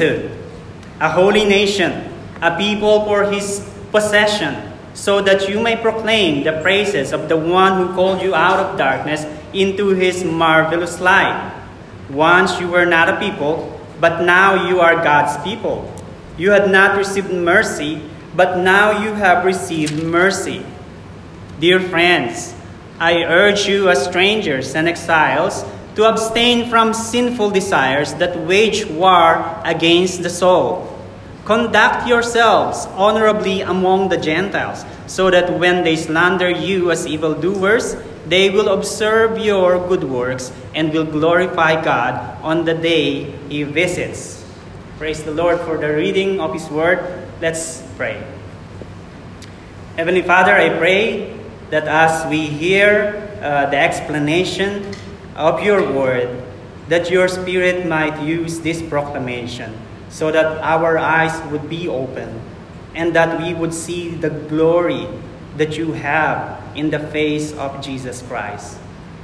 a holy nation, a people for his possession, so that you may proclaim the praises of the one who called you out of darkness into his marvelous light. Once you were not a people, but now you are God's people. You had not received mercy, but now you have received mercy. Dear friends, I urge you as strangers and exiles to abstain from sinful desires that wage war against the soul. Conduct yourselves honorably among the Gentiles, so that when they slander you as evildoers, they will observe your good works and will glorify God on the day He visits. Praise the Lord for the reading of His Word. Let's pray. Heavenly Father, I pray that as we hear uh, the explanation of your word, that your Spirit might use this proclamation so that our eyes would be open and that we would see the glory that you have in the face of Jesus Christ.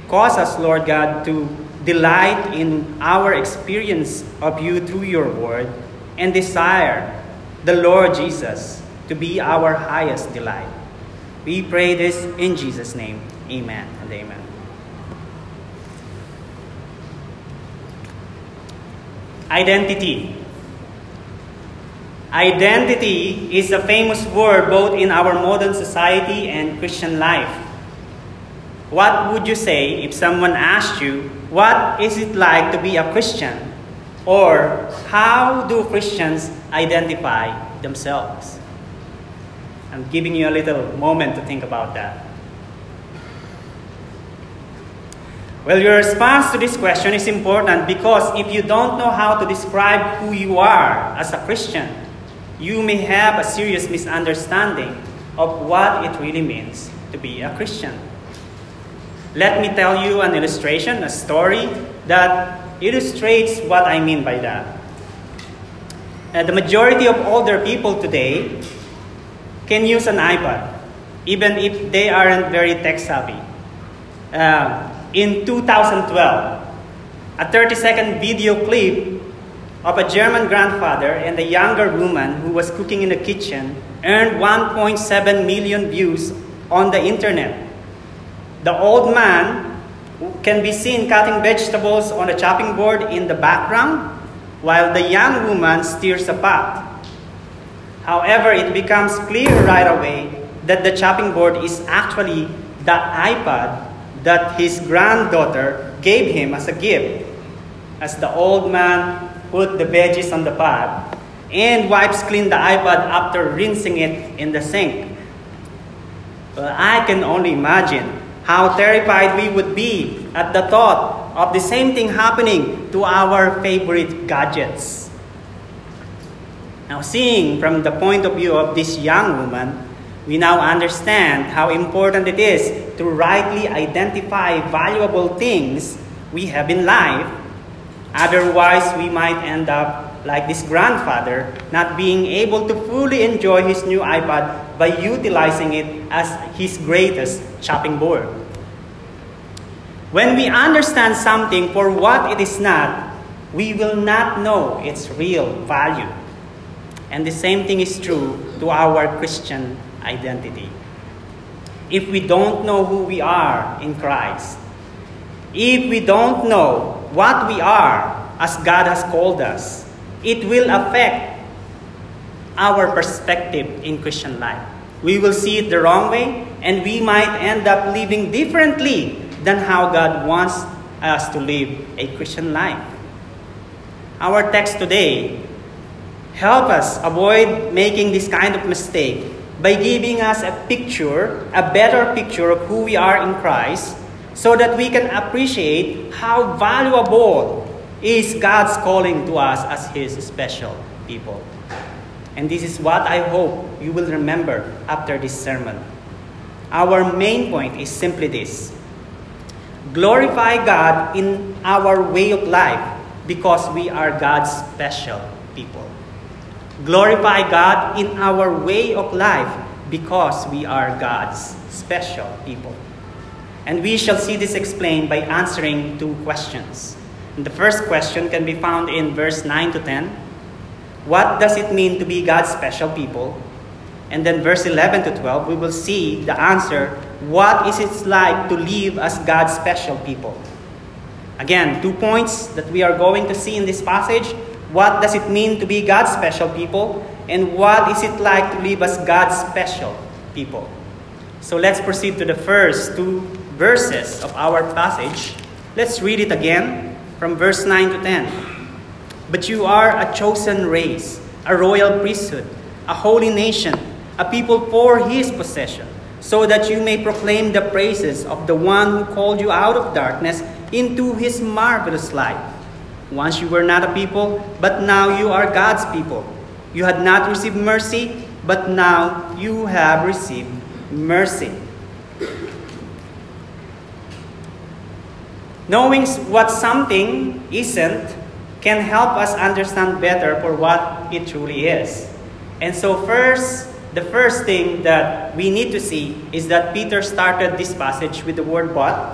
Cause us, Lord God, to delight in our experience of you through your word and desire the Lord Jesus to be our highest delight. We pray this in Jesus' name. Amen and amen. Identity. Identity is a famous word both in our modern society and Christian life. What would you say if someone asked you, What is it like to be a Christian? Or, How do Christians identify themselves? I'm giving you a little moment to think about that. Well, your response to this question is important because if you don't know how to describe who you are as a Christian, you may have a serious misunderstanding of what it really means to be a Christian. Let me tell you an illustration, a story that illustrates what I mean by that. Uh, the majority of older people today can use an iPad, even if they aren't very tech savvy. Uh, in 2012, a 30 second video clip of a German grandfather and a younger woman who was cooking in the kitchen earned 1.7 million views on the internet. The old man can be seen cutting vegetables on a chopping board in the background, while the young woman steers a pot. However, it becomes clear right away that the chopping board is actually the iPad that his granddaughter gave him as a gift, as the old man put the veggies on the pot and wipes clean the iPad after rinsing it in the sink. Well, I can only imagine how terrified we would be at the thought of the same thing happening to our favorite gadgets. Now, seeing from the point of view of this young woman, we now understand how important it is to rightly identify valuable things we have in life. Otherwise, we might end up like this grandfather, not being able to fully enjoy his new iPad by utilizing it as his greatest chopping board. When we understand something for what it is not, we will not know its real value. And the same thing is true to our Christian identity. If we don't know who we are in Christ, if we don't know what we are as God has called us, it will affect our perspective in Christian life. We will see it the wrong way, and we might end up living differently than how God wants us to live a Christian life. Our text today help us avoid making this kind of mistake by giving us a picture, a better picture of who we are in Christ, so that we can appreciate how valuable is God's calling to us as His special people. And this is what I hope you will remember after this sermon. Our main point is simply this glorify God in our way of life because we are God's special people. Glorify God in our way of life because we are God's special people. And we shall see this explained by answering two questions. And the first question can be found in verse 9 to 10. what does it mean to be God's special people? And then verse 11 to 12, we will see the answer what is it like to live as God's special people? Again, two points that we are going to see in this passage. What does it mean to be God's special people? And what is it like to live as God's special people? So let's proceed to the first two verses of our passage. Let's read it again from verse 9 to 10. But you are a chosen race, a royal priesthood, a holy nation, a people for his possession so that you may proclaim the praises of the one who called you out of darkness into his marvelous light. Once you were not a people, but now you are God's people. You had not received mercy, but now you have received mercy. Knowing what something isn't can help us understand better for what it truly is. And so, first, the first thing that we need to see is that Peter started this passage with the word but,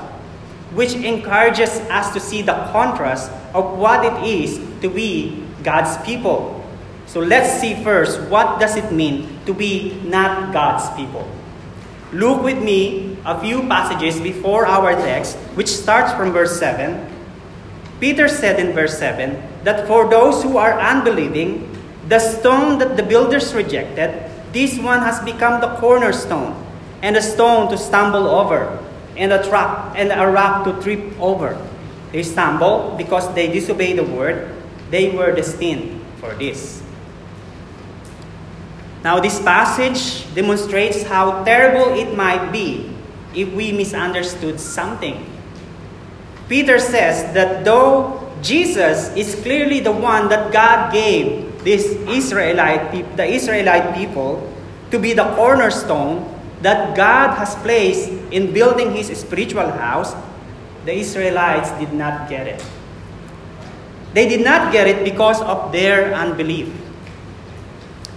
which encourages us to see the contrast of what it is to be God's people. So let's see first what does it mean to be not God's people. Look with me a few passages before our text, which starts from verse 7. Peter said in verse 7 that for those who are unbelieving, the stone that the builders rejected this one has become the cornerstone, and a stone to stumble over, and a trap and a rock to trip over. They stumble because they disobey the word. They were destined for this. Now, this passage demonstrates how terrible it might be if we misunderstood something. Peter says that though Jesus is clearly the one that God gave this Israelite the Israelite people to be the cornerstone that God has placed in building his spiritual house, the Israelites did not get it. They did not get it because of their unbelief.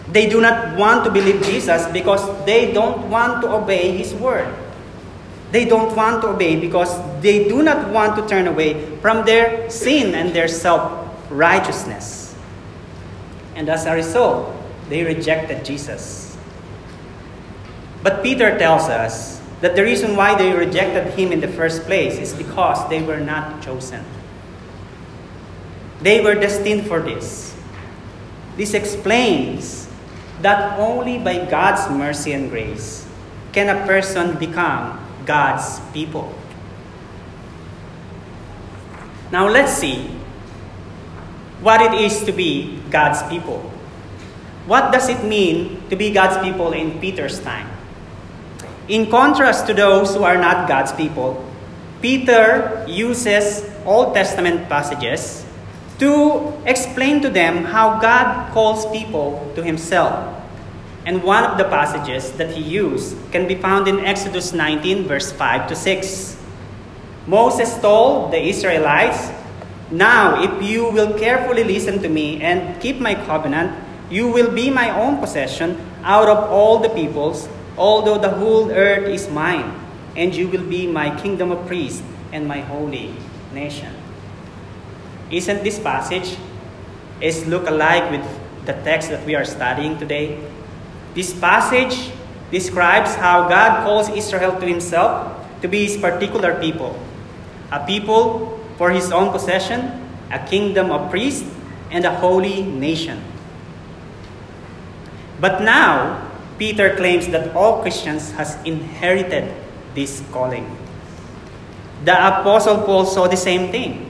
They do not want to believe Jesus because they don't want to obey his word. They don't want to obey because they do not want to turn away from their sin and their self righteousness. And as a result, they rejected Jesus. But Peter tells us that the reason why they rejected him in the first place is because they were not chosen. They were destined for this. This explains that only by God's mercy and grace can a person become God's people. Now let's see what it is to be God's people. What does it mean to be God's people in Peter's time? In contrast to those who are not God's people, Peter uses Old Testament passages to explain to them how God calls people to himself. And one of the passages that he used can be found in Exodus 19, verse 5 to 6. Moses told the Israelites now, if you will carefully listen to me and keep my covenant, you will be my own possession out of all the peoples, although the whole earth is mine, and you will be my kingdom of priests and my holy nation. Isn't this passage is look alike with the text that we are studying today? This passage describes how God calls Israel to himself to be his particular people, a people for his own possession, a kingdom of priests, and a holy nation. But now, Peter claims that all Christians has inherited this calling. The apostle Paul saw the same thing.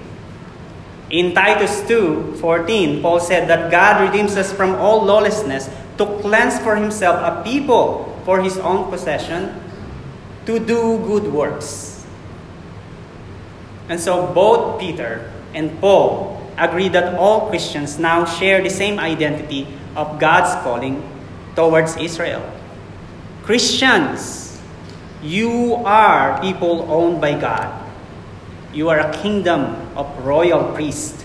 In Titus 2:14, Paul said that God redeems us from all lawlessness to cleanse for himself a people for his own possession to do good works. And so both Peter and Paul agree that all Christians now share the same identity of God's calling towards Israel. Christians, you are people owned by God. You are a kingdom of royal priests.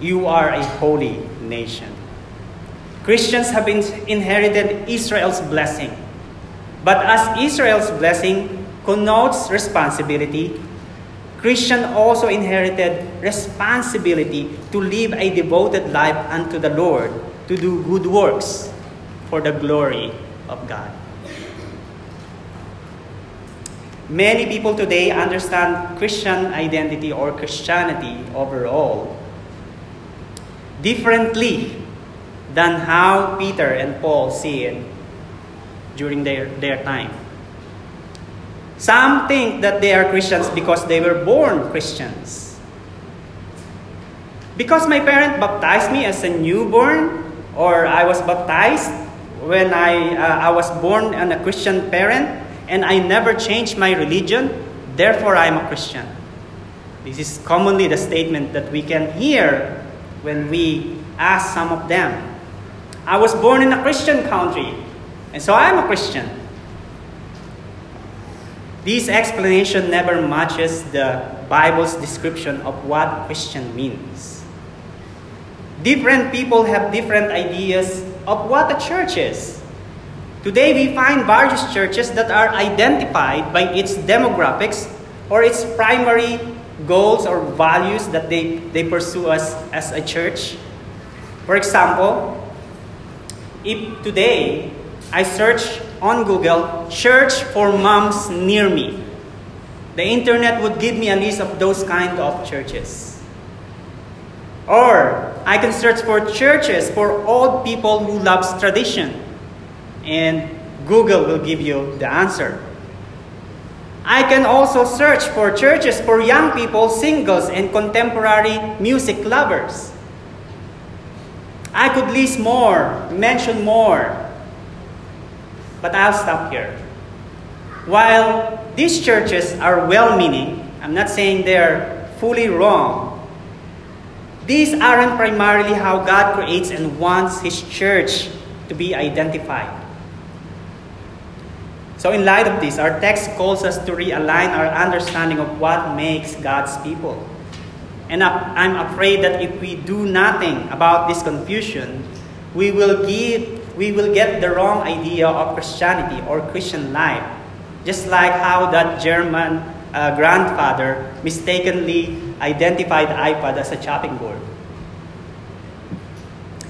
You are a holy nation. Christians have inherited Israel's blessing. But as Israel's blessing connotes responsibility, Christian also inherited responsibility to live a devoted life unto the Lord, to do good works for the glory of God. Many people today understand Christian identity or Christianity overall differently than how Peter and Paul see it during their, their time. Some think that they are Christians because they were born Christians. Because my parent baptized me as a newborn, or I was baptized when I, uh, I was born and a Christian parent, and I never changed my religion, therefore I am a Christian. This is commonly the statement that we can hear when we ask some of them. I was born in a Christian country, and so I am a Christian. This explanation never matches the Bible's description of what Christian means. Different people have different ideas of what a church is. Today, we find various churches that are identified by its demographics or its primary goals or values that they, they pursue as, as a church. For example, if today I search on Google, church for moms near me, the internet would give me a list of those kind of churches. Or I can search for churches for old people who loves tradition and Google will give you the answer. I can also search for churches for young people, singles, and contemporary music lovers. I could list more, mention more, but I'll stop here. While these churches are well meaning, I'm not saying they're fully wrong. These aren't primarily how God creates and wants His church to be identified. So, in light of this, our text calls us to realign our understanding of what makes God's people. And I'm afraid that if we do nothing about this confusion, we will, give, we will get the wrong idea of Christianity or Christian life, just like how that German uh, grandfather mistakenly identified iPad as a chopping board.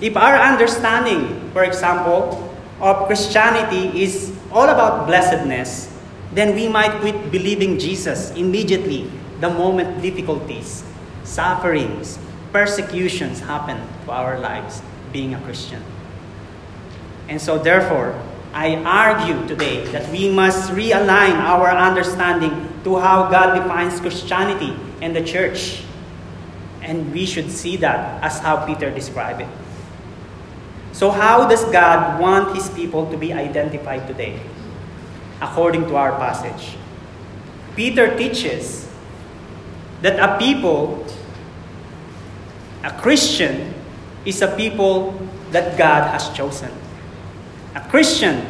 If our understanding, for example, of Christianity is all about blessedness, then we might quit believing Jesus immediately the moment difficulties, sufferings, persecutions happen to our lives being a Christian. And so, therefore, I argue today that we must realign our understanding to how God defines Christianity and the church. And we should see that as how Peter described it. So, how does God want His people to be identified today? According to our passage, Peter teaches that a people, a Christian, is a people that God has chosen. A Christian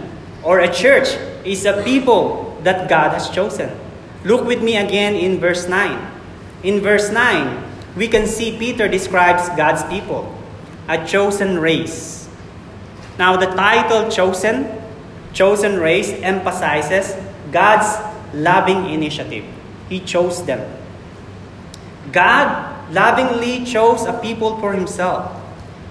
or a church is a people that God has chosen. Look with me again in verse 9. In verse 9, we can see Peter describes God's people, a chosen race now, the title chosen, chosen race, emphasizes God's loving initiative. He chose them. God lovingly chose a people for himself.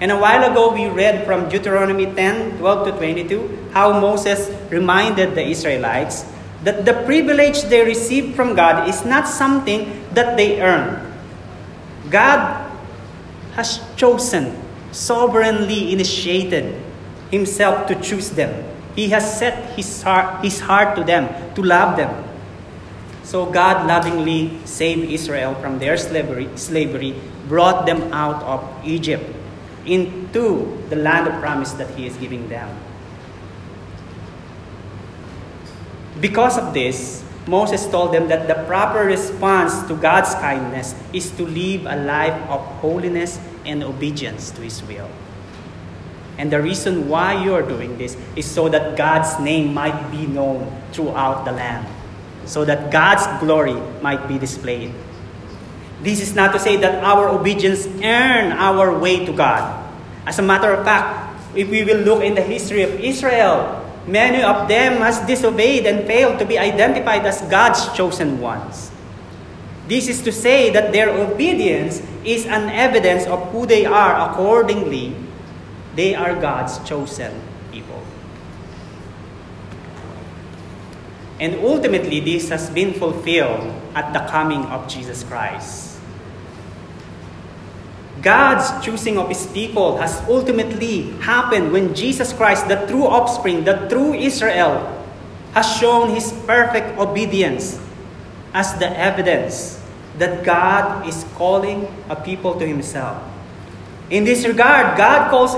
And a while ago, we read from Deuteronomy 10 12 to 22 how Moses reminded the Israelites that the privilege they received from God is not something that they earn. God has chosen, sovereignly initiated himself to choose them. He has set his heart, his heart to them, to love them. So God lovingly saved Israel from their slavery, slavery, brought them out of Egypt into the land of promise that He is giving them. Because of this, Moses told them that the proper response to God's kindness is to live a life of holiness and obedience to His will. And the reason why you are doing this is so that God's name might be known throughout the land, so that God's glory might be displayed. This is not to say that our obedience earn our way to God. As a matter of fact, if we will look in the history of Israel, many of them has disobeyed and failed to be identified as God's chosen ones. This is to say that their obedience is an evidence of who they are. Accordingly, they are God's chosen people. And ultimately, this has been fulfilled at the coming of Jesus Christ. God's choosing of His people has ultimately happened when Jesus Christ, the true offspring, the true Israel, has shown His perfect obedience as the evidence that God is calling a people to Himself. In this regard, God calls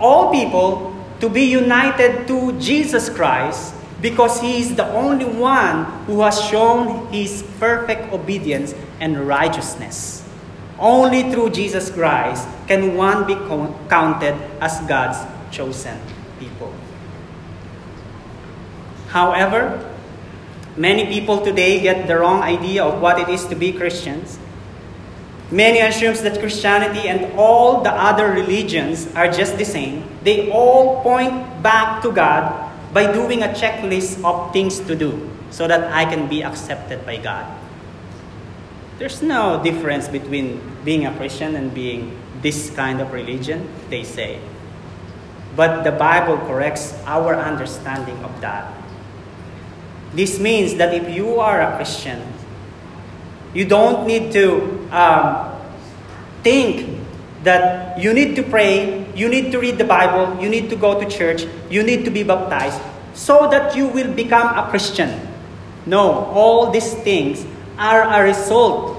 all people to be united to Jesus Christ because He is the only one who has shown His perfect obedience and righteousness. Only through Jesus Christ can one be counted as God's chosen people. However, many people today get the wrong idea of what it is to be Christians. Many assume that Christianity and all the other religions are just the same. They all point back to God by doing a checklist of things to do so that I can be accepted by God. There's no difference between being a Christian and being this kind of religion, they say. But the Bible corrects our understanding of that. This means that if you are a Christian, you don't need to um, think that you need to pray, you need to read the Bible, you need to go to church, you need to be baptized, so that you will become a Christian. No, all these things are a result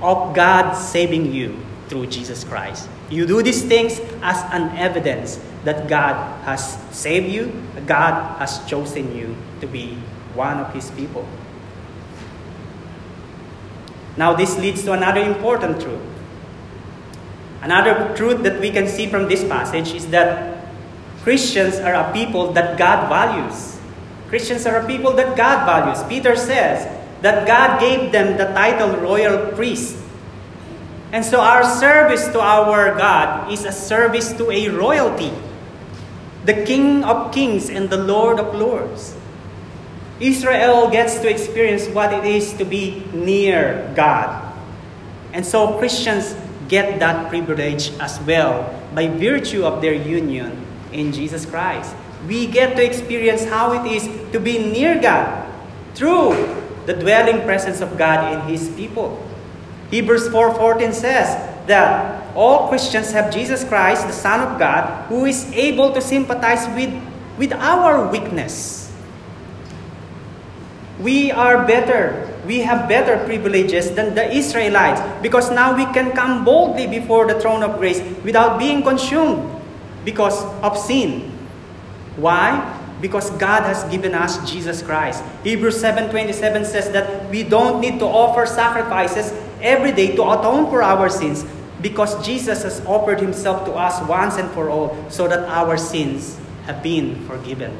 of God saving you through Jesus Christ. You do these things as an evidence that God has saved you, God has chosen you to be one of His people. Now, this leads to another important truth. Another truth that we can see from this passage is that Christians are a people that God values. Christians are a people that God values. Peter says, that God gave them the title royal priest. And so our service to our God is a service to a royalty, the King of kings and the Lord of lords. Israel gets to experience what it is to be near God. And so Christians get that privilege as well by virtue of their union in Jesus Christ. We get to experience how it is to be near God through the dwelling presence of God in His people. Hebrews 4.14 says that all Christians have Jesus Christ, the Son of God, who is able to sympathize with, with our weakness. We are better. We have better privileges than the Israelites because now we can come boldly before the throne of grace without being consumed because of sin. Why? Because God has given us Jesus Christ. Hebrews 7:27 says that we don't need to offer sacrifices every day to atone for our sins because Jesus has offered himself to us once and for all so that our sins have been forgiven.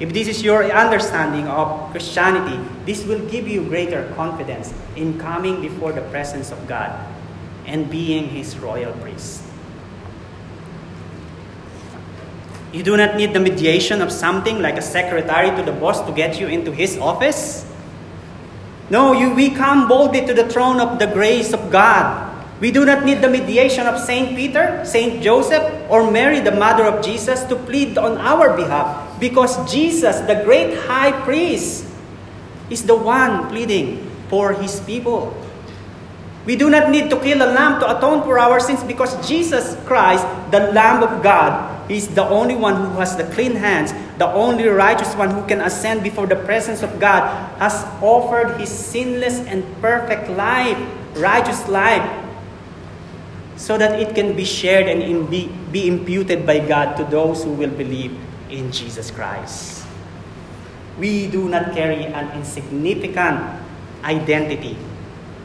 If this is your understanding of Christianity, this will give you greater confidence in coming before the presence of God and being his royal priest. You do not need the mediation of something like a secretary to the boss to get you into his office. No, you, we come boldly to the throne of the grace of God. We do not need the mediation of Saint Peter, Saint Joseph, or Mary, the mother of Jesus, to plead on our behalf because Jesus, the great high priest, is the one pleading for his people. We do not need to kill a lamb to atone for our sins because Jesus Christ, the Lamb of God, is the only one who has the clean hands, the only righteous one who can ascend before the presence of God, has offered his sinless and perfect life, righteous life, so that it can be shared and be, be imputed by God to those who will believe in Jesus Christ. We do not carry an insignificant identity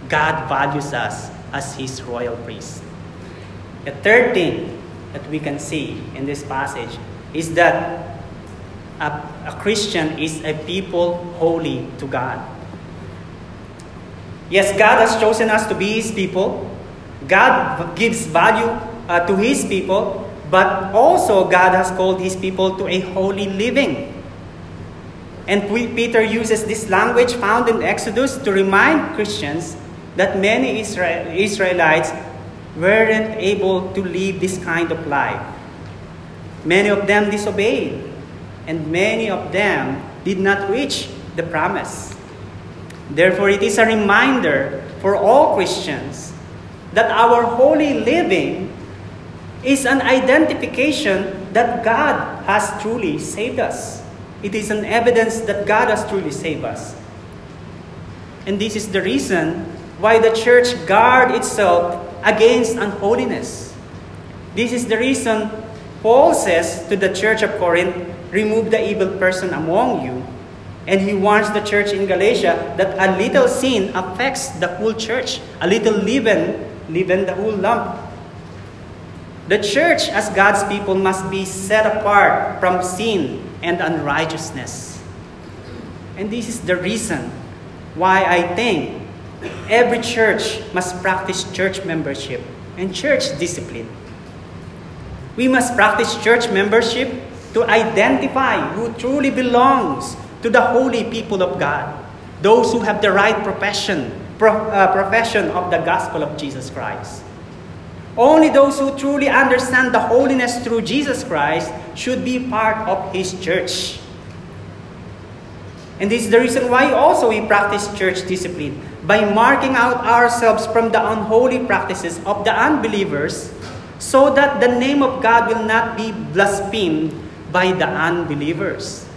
God values us as His royal priest. The third thing that we can see in this passage is that a, a Christian is a people holy to God. Yes, God has chosen us to be His people. God gives value uh, to His people, but also God has called His people to a holy living. And Peter uses this language found in Exodus to remind Christians that many Israel, Israelites weren't able to live this kind of life. Many of them disobeyed, and many of them did not reach the promise. Therefore, it is a reminder for all Christians that our holy living is an identification that God has truly saved us. It is an evidence that God has truly saved us. And this is the reason why the church guard itself against unholiness. This is the reason Paul says to the church of Corinth, remove the evil person among you. And he warns the church in Galatia that a little sin affects the whole church. A little leaven leaven the whole lump. The church, as God's people, must be set apart from sin and unrighteousness. And this is the reason why I think every church must practice church membership and church discipline. We must practice church membership to identify who truly belongs to the holy people of God, those who have the right profession, pro, uh, profession of the gospel of Jesus Christ. Only those who truly understand the holiness through Jesus Christ should be part of His church. And this is the reason why also we practice church discipline by marking out ourselves from the unholy practices of the unbelievers so that the name of God will not be blasphemed by the unbelievers.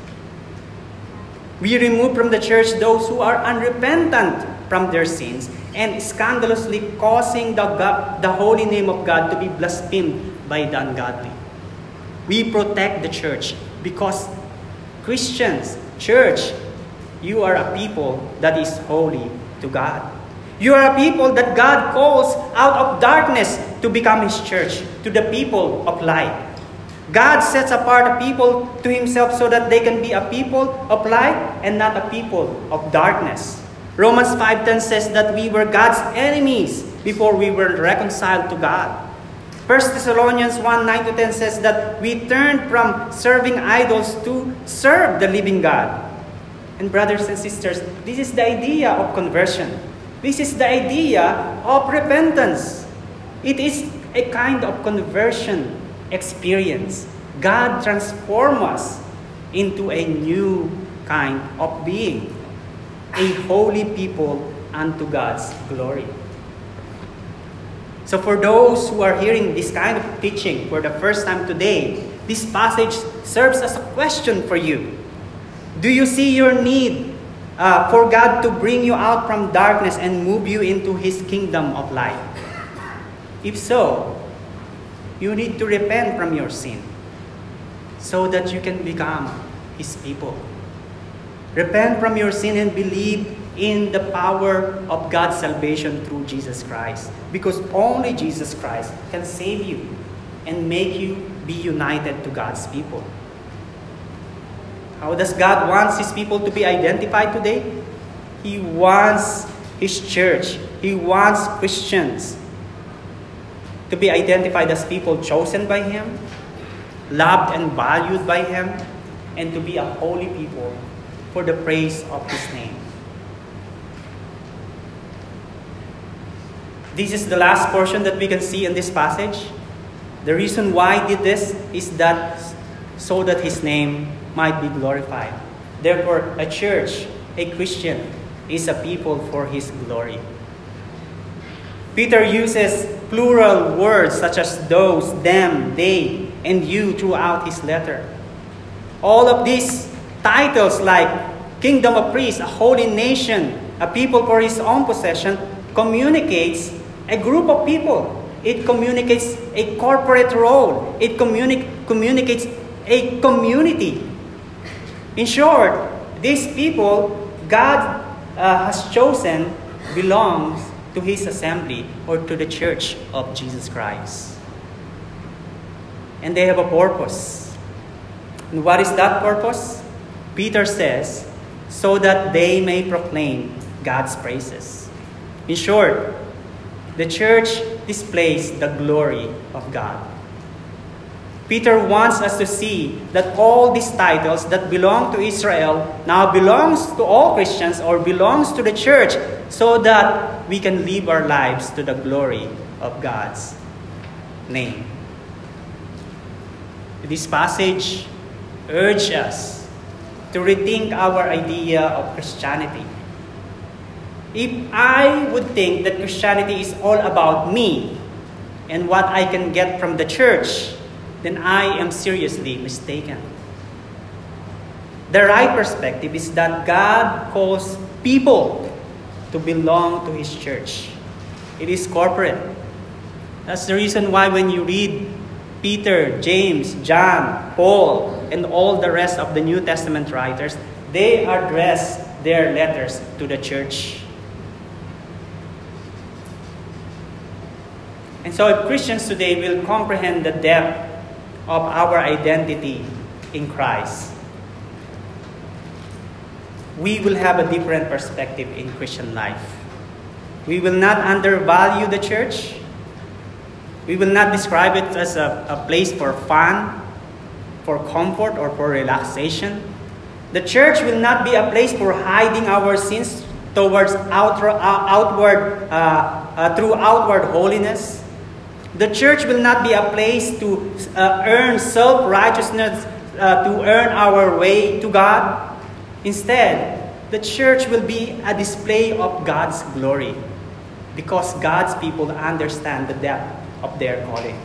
We remove from the church those who are unrepentant from their sins and scandalously causing the, God, the holy name of God to be blasphemed by the ungodly. We protect the church because Christians, church, you are a people that is holy to God. You are a people that God calls out of darkness to become His church, to the people of light. God sets apart a people to Himself so that they can be a people of light and not a people of darkness. Romans 5.10 says that we were God's enemies before we were reconciled to God. 1 Thessalonians 1 9 to 10 says that we turned from serving idols to serve the living God. And brothers and sisters, this is the idea of conversion. This is the idea of repentance. It is a kind of conversion experience. God transforms us into a new kind of being, a holy people unto God's glory. So, for those who are hearing this kind of teaching for the first time today, this passage serves as a question for you. Do you see your need uh, for God to bring you out from darkness and move you into His kingdom of light? If so, you need to repent from your sin so that you can become His people. Repent from your sin and believe in the power of God's salvation through Jesus Christ. Because only Jesus Christ can save you and make you be united to God's people. How does God wants His people to be identified today? He wants His church. He wants Christians to be identified as people chosen by Him, loved and valued by Him, and to be a holy people for the praise of His name. This is the last portion that we can see in this passage. The reason why he did this is that so that his name might be glorified. Therefore, a church, a Christian, is a people for his glory. Peter uses plural words such as those, them, they, and you throughout his letter. All of these titles like kingdom of priests, a holy nation, a people for his own possession, communicates a group of people. It communicates a corporate role. It communi- communicates a community. In short, these people God uh, has chosen belongs to his assembly or to the church of Jesus Christ. And they have a purpose. And what is that purpose? Peter says, so that they may proclaim God's praises. In short, the church displays the glory of God. Peter wants us to see that all these titles that belong to Israel now belongs to all Christians or belongs to the church so that we can live our lives to the glory of God's name. This passage urges us to rethink our idea of Christianity. If I would think that Christianity is all about me and what I can get from the church, then I am seriously mistaken. The right perspective is that God calls people to belong to His church. It is corporate. That's the reason why when you read Peter, James, John, Paul, and all the rest of the New Testament writers, they address their letters to the church. And so, if Christians today will comprehend the depth of our identity in Christ, we will have a different perspective in Christian life. We will not undervalue the church. We will not describe it as a, a place for fun, for comfort, or for relaxation. The church will not be a place for hiding our sins towards outro, uh, outward, uh, uh, through outward holiness. The church will not be a place to uh, earn self righteousness, uh, to earn our way to God. Instead, the church will be a display of God's glory because God's people understand the depth of their calling.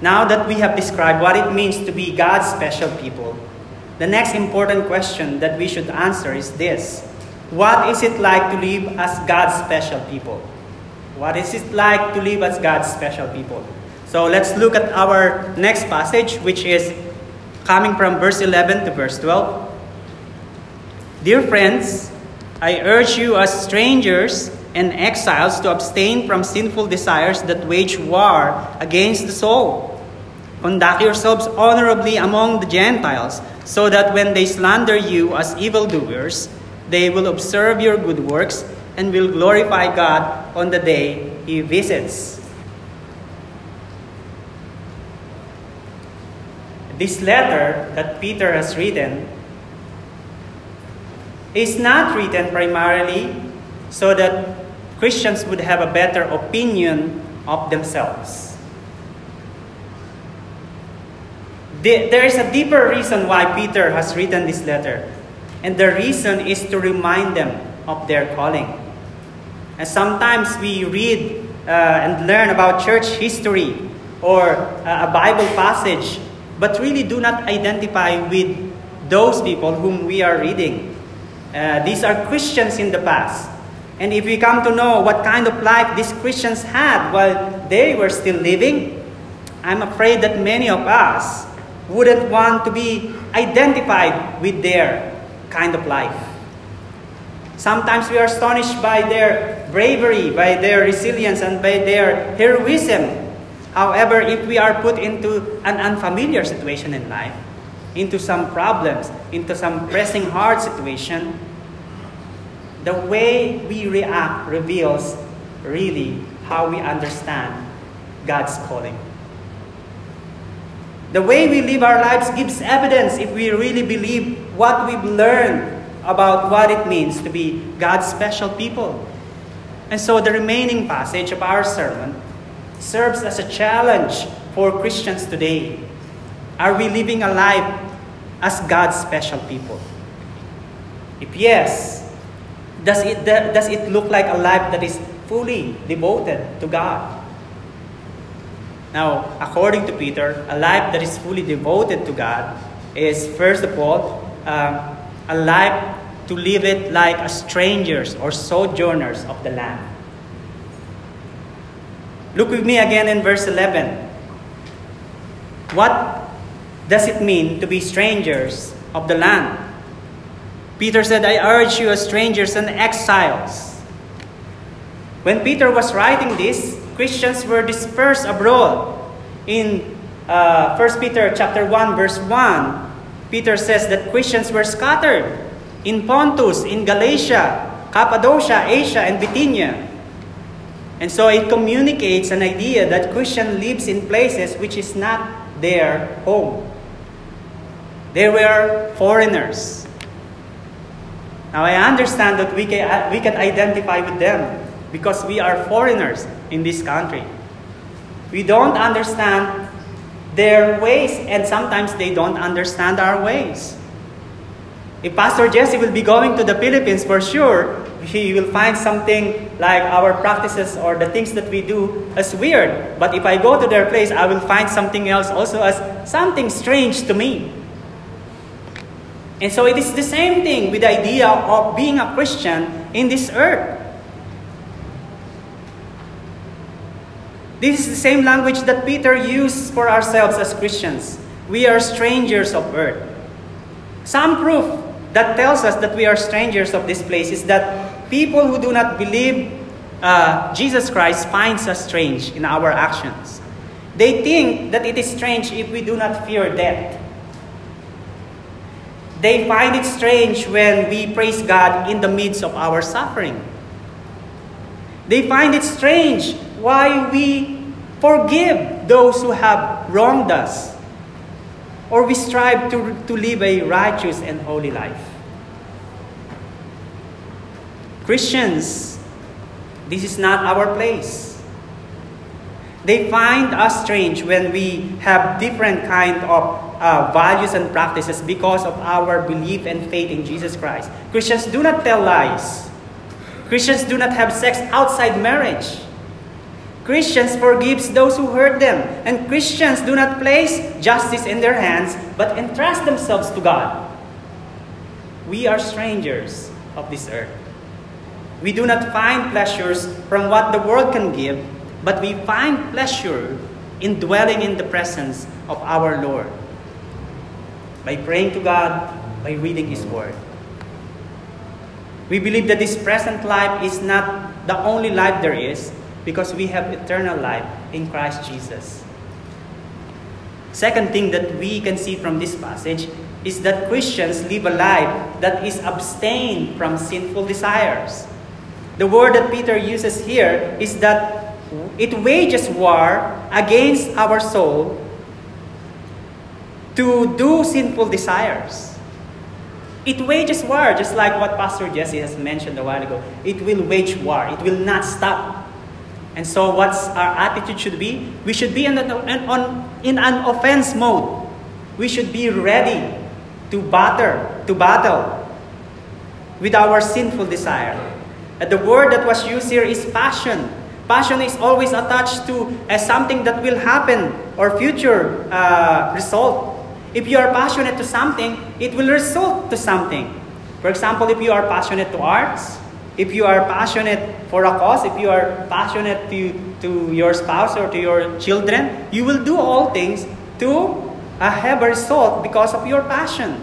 Now that we have described what it means to be God's special people, the next important question that we should answer is this what is it like to live as God's special people? What is it like to live as God's special people? So let's look at our next passage, which is coming from verse 11 to verse 12. Dear friends, I urge you as strangers and exiles to abstain from sinful desires that wage war against the soul. Conduct yourselves honorably among the Gentiles, so that when they slander you as evildoers, they will observe your good works and will glorify God on the day He visits. This letter that Peter has written is not written primarily so that Christians would have a better opinion of themselves. There is a deeper reason why Peter has written this letter. And the reason is to remind them of their calling. And sometimes we read uh, and learn about church history or uh, a Bible passage, but really do not identify with those people whom we are reading. Uh, these are Christians in the past. And if we come to know what kind of life these Christians had while they were still living, I'm afraid that many of us wouldn't want to be identified with their kind of life. Sometimes we are astonished by their bravery, by their resilience, and by their heroism. However, if we are put into an unfamiliar situation in life, into some problems, into some pressing hard situation, the way we react reveals really how we understand God's calling. The way we live our lives gives evidence if we really believe what we've learned about what it means to be God's special people. And so the remaining passage of our sermon serves as a challenge for Christians today. Are we living a life as God's special people? If yes, does it, does it look like a life that is fully devoted to God? Now, according to Peter, a life that is fully devoted to God is, first of all, um, a life to live it like a strangers or sojourners of the land. Look with me again in verse 11. What does it mean to be strangers of the land? Peter said, I urge you as strangers and exiles. When Peter was writing this, Christians were dispersed abroad. In uh, 1 Peter chapter 1 verse 1, Peter says that Christians were scattered in Pontus, in Galatia, Cappadocia, Asia, and Bithynia. And so it communicates an idea that Christian lives in places which is not their home. They were foreigners. Now I understand that we can, we can identify with them because we are foreigners in this country. We don't understand their ways, and sometimes they don't understand our ways. If Pastor Jesse will be going to the Philippines for sure, he will find something like our practices or the things that we do as weird. But if I go to their place, I will find something else also as something strange to me. And so it is the same thing with the idea of being a Christian in this earth. This is the same language that Peter used for ourselves as Christians. We are strangers of earth. Some proof that tells us that we are strangers of this place is that people who do not believe uh, Jesus Christ finds us strange in our actions. They think that it is strange if we do not fear death. They find it strange when we praise God in the midst of our suffering. They find it strange why we forgive those who have wronged us, or we strive to, to live a righteous and holy life. Christians, this is not our place. They find us strange when we have different kind of uh, values and practices because of our belief and faith in Jesus Christ. Christians do not tell lies. Christians do not have sex outside marriage. Christians forgives those who hurt them, and Christians do not place justice in their hands, but entrust themselves to God. We are strangers of this earth. We do not find pleasures from what the world can give, but we find pleasure in dwelling in the presence of our Lord. By praying to God, by reading His Word. We believe that this present life is not the only life there is because we have eternal life in Christ Jesus. Second thing that we can see from this passage is that Christians live a life that is abstained from sinful desires. The word that Peter uses here is that it wages war against our soul to do sinful desires. It wages war, just like what Pastor Jesse has mentioned a while ago. It will wage war, it will not stop. And so, what's our attitude should be? We should be in an, on, in an offense mode. We should be ready to batter, to battle with our sinful desire. And the word that was used here is passion. Passion is always attached to as something that will happen or future uh, result. If you are passionate to something, it will result to something. For example, if you are passionate to arts, if you are passionate for a cause, if you are passionate to, to your spouse or to your children, you will do all things to uh, have a result because of your passion.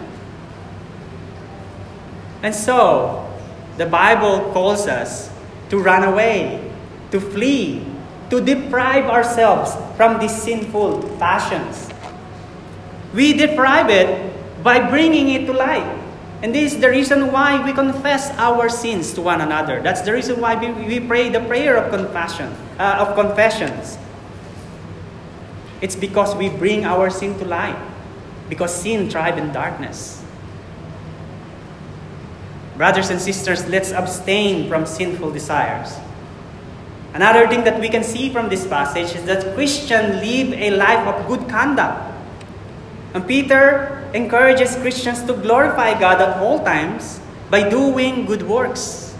And so, the Bible calls us to run away, to flee, to deprive ourselves from these sinful passions. We deprive it by bringing it to light. And this is the reason why we confess our sins to one another. That's the reason why we, we pray the prayer of confession, uh, of confessions. It's because we bring our sin to light. Because sin thrives in darkness. Brothers and sisters, let's abstain from sinful desires. Another thing that we can see from this passage is that Christians live a life of good conduct. And Peter encourages Christians to glorify God at all times by doing good works.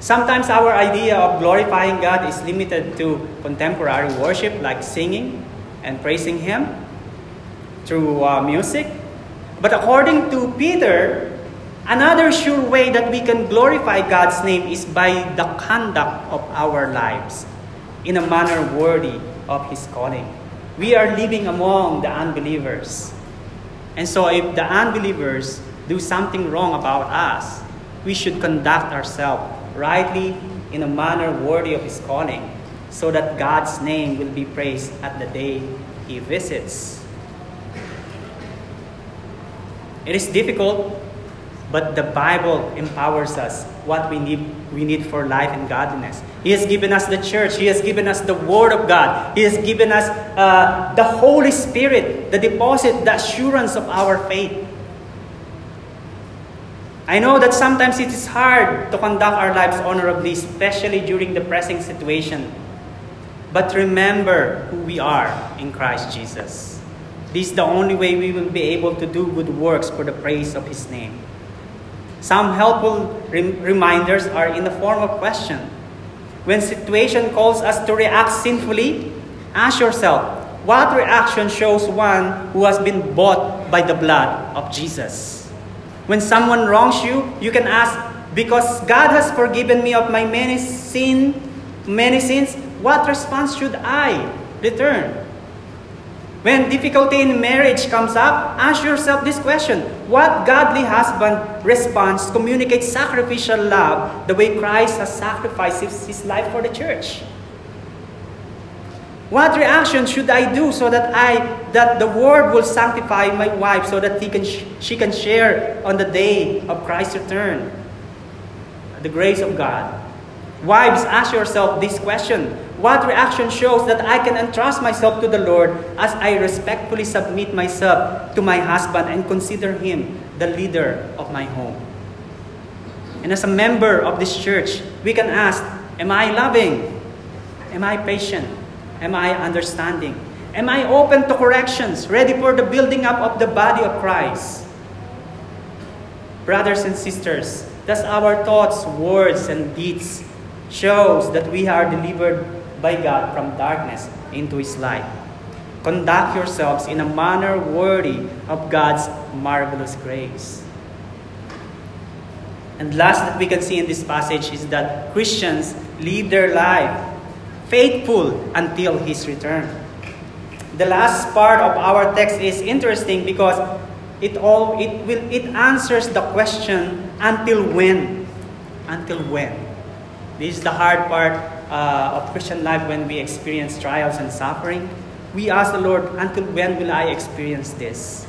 Sometimes our idea of glorifying God is limited to contemporary worship like singing and praising Him through uh, music. But according to Peter, another sure way that we can glorify God's name is by the conduct of our lives in a manner worthy of His calling we are living among the unbelievers. And so, if the unbelievers do something wrong about us, we should conduct ourselves rightly in a manner worthy of His calling, so that God's name will be praised at the day He visits. It is difficult, but the Bible empowers us what we need we need for life and godliness. He has given us the church. He has given us the Word of God. He has given us uh, the Holy Spirit, the deposit, the assurance of our faith. I know that sometimes it is hard to conduct our lives honorably, especially during the pressing situation. But remember who we are in Christ Jesus. This is the only way we will be able to do good works for the praise of His name. Some helpful rem- reminders are in the form of question. When situation calls us to react sinfully, ask yourself, what reaction shows one who has been bought by the blood of Jesus? When someone wrongs you, you can ask, because God has forgiven me of my many sin, many sins, what response should I return? When difficulty in marriage comes up, ask yourself this question What godly husband responds communicates sacrificial love the way Christ has sacrificed his life for the church? What reaction should I do so that I that the word will sanctify my wife so that he can she can share on the day of Christ's return? The grace of God. Wives, ask yourself this question what reaction shows that I can entrust myself to the Lord as I respectfully submit myself to my husband and consider him the leader of my home? And as a member of this church, we can ask Am I loving? Am I patient? Am I understanding? Am I open to corrections, ready for the building up of the body of Christ? Brothers and sisters, does our thoughts, words, and deeds shows that we are delivered by God from darkness into His light. Conduct yourselves in a manner worthy of God's marvelous grace. And last that we can see in this passage is that Christians live their life faithful until His return. The last part of our text is interesting because it all it will it answers the question until when until when this is the hard part uh, of Christian life when we experience trials and suffering. We ask the Lord, until when will I experience this?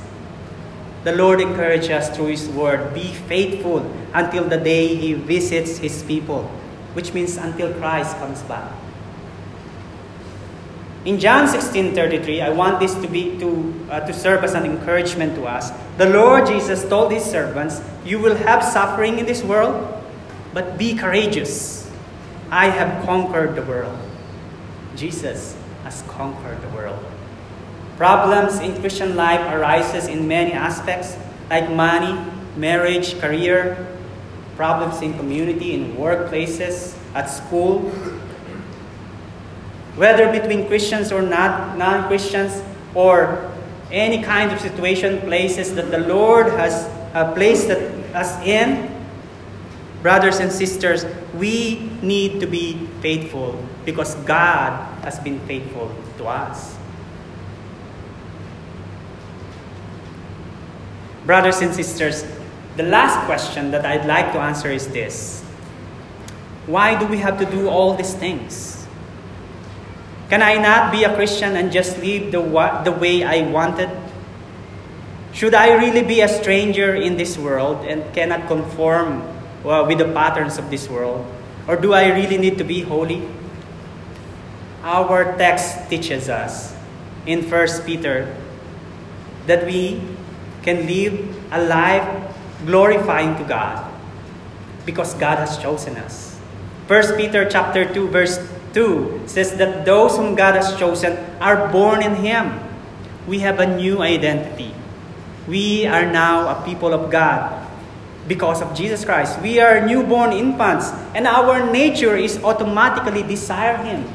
The Lord encourages us through His Word, be faithful until the day He visits His people, which means until Christ comes back. In John 16:33, I want this to be to uh, to serve as an encouragement to us. The Lord Jesus told his servants, "You will have suffering in this world, but be courageous. I have conquered the world. Jesus has conquered the world. Problems in Christian life arises in many aspects like money, marriage, career, problems in community, in workplaces, at school. Whether between Christians or not non-Christians or any kind of situation, places that the Lord has uh, placed us in, brothers and sisters, we need to be faithful because God has been faithful to us. Brothers and sisters, the last question that I'd like to answer is this Why do we have to do all these things? Can I not be a Christian and just live the, the way I wanted? Should I really be a stranger in this world and cannot conform well, with the patterns of this world? Or do I really need to be holy? Our text teaches us in 1 Peter that we can live a life glorifying to God because God has chosen us. 1 Peter chapter 2 verse 2 says that those whom God has chosen are born in him. We have a new identity. We are now a people of God because of Jesus Christ. We are newborn infants, and our nature is automatically desire Him.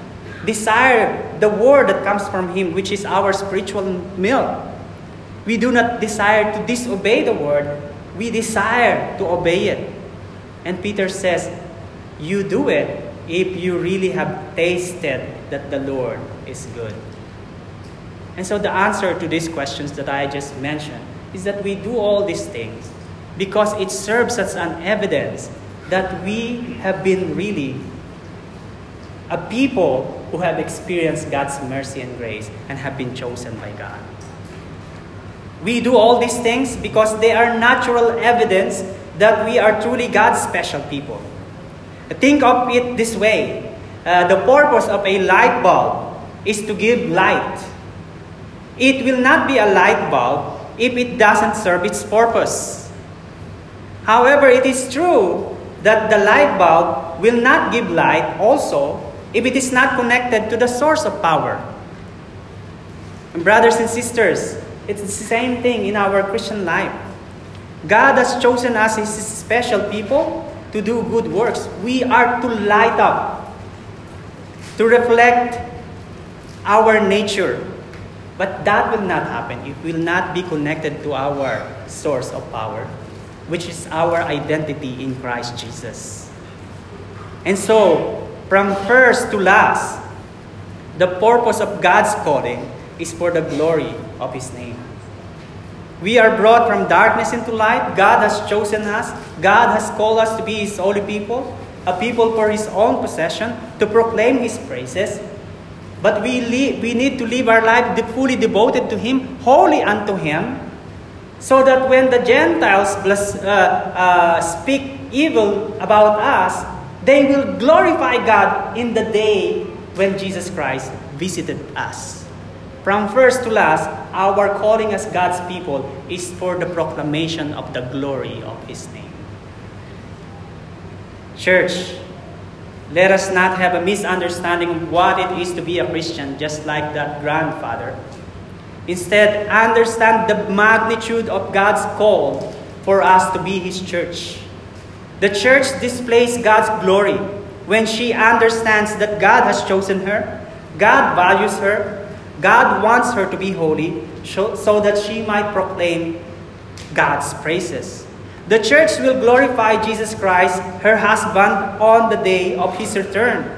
Desire the word that comes from Him, which is our spiritual milk. We do not desire to disobey the word, we desire to obey it. And Peter says, You do it if you really have tasted that the Lord is good. And so the answer to these questions that I just mentioned is that we do all these things because it serves as an evidence that we have been really a people who have experienced God's mercy and grace and have been chosen by God. We do all these things because they are natural evidence that we are truly God's special people. Think of it this way uh, the purpose of a light bulb is to give light. It will not be a light bulb if it doesn't serve its purpose. However, it is true that the light bulb will not give light also if it is not connected to the source of power. And brothers and sisters, it's the same thing in our Christian life. God has chosen us as His special people to do good works. We are to light up, to reflect our nature. But that will not happen. It will not be connected to our source of power, which is our identity in Christ Jesus. And so, from first to last, the purpose of God's calling is for the glory of His name. We are brought from darkness into light. God has chosen us. God has called us to be His holy people, a people for His own possession, to proclaim His praises. But we, we need to live our life fully devoted to Him, holy unto Him, so that when the Gentiles bless, uh, uh, speak evil about us, they will glorify God in the day when Jesus Christ visited us. From first to last, our calling as God's people is for the proclamation of the glory of His name. Church, let us not have a misunderstanding of what it is to be a Christian, just like that grandfather. Instead, understand the magnitude of God's call for us to be His church. The church displays God's glory when she understands that God has chosen her, God values her, God wants her to be holy so that she might proclaim God's praises. The church will glorify Jesus Christ, her husband, on the day of his return.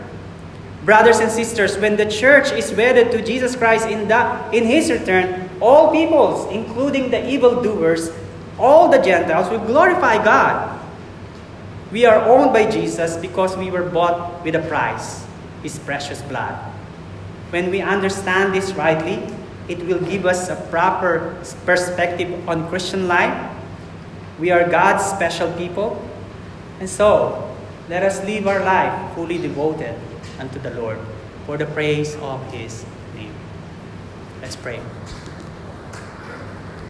Brothers and sisters, when the church is wedded to Jesus Christ in, the, in his return, all peoples, including the evildoers, all the Gentiles, will glorify God. We are owned by Jesus because we were bought with a price, his precious blood. When we understand this rightly, it will give us a proper perspective on Christian life. We are God's special people. And so, let us live our life fully devoted unto the Lord for the praise of His name. Let's pray.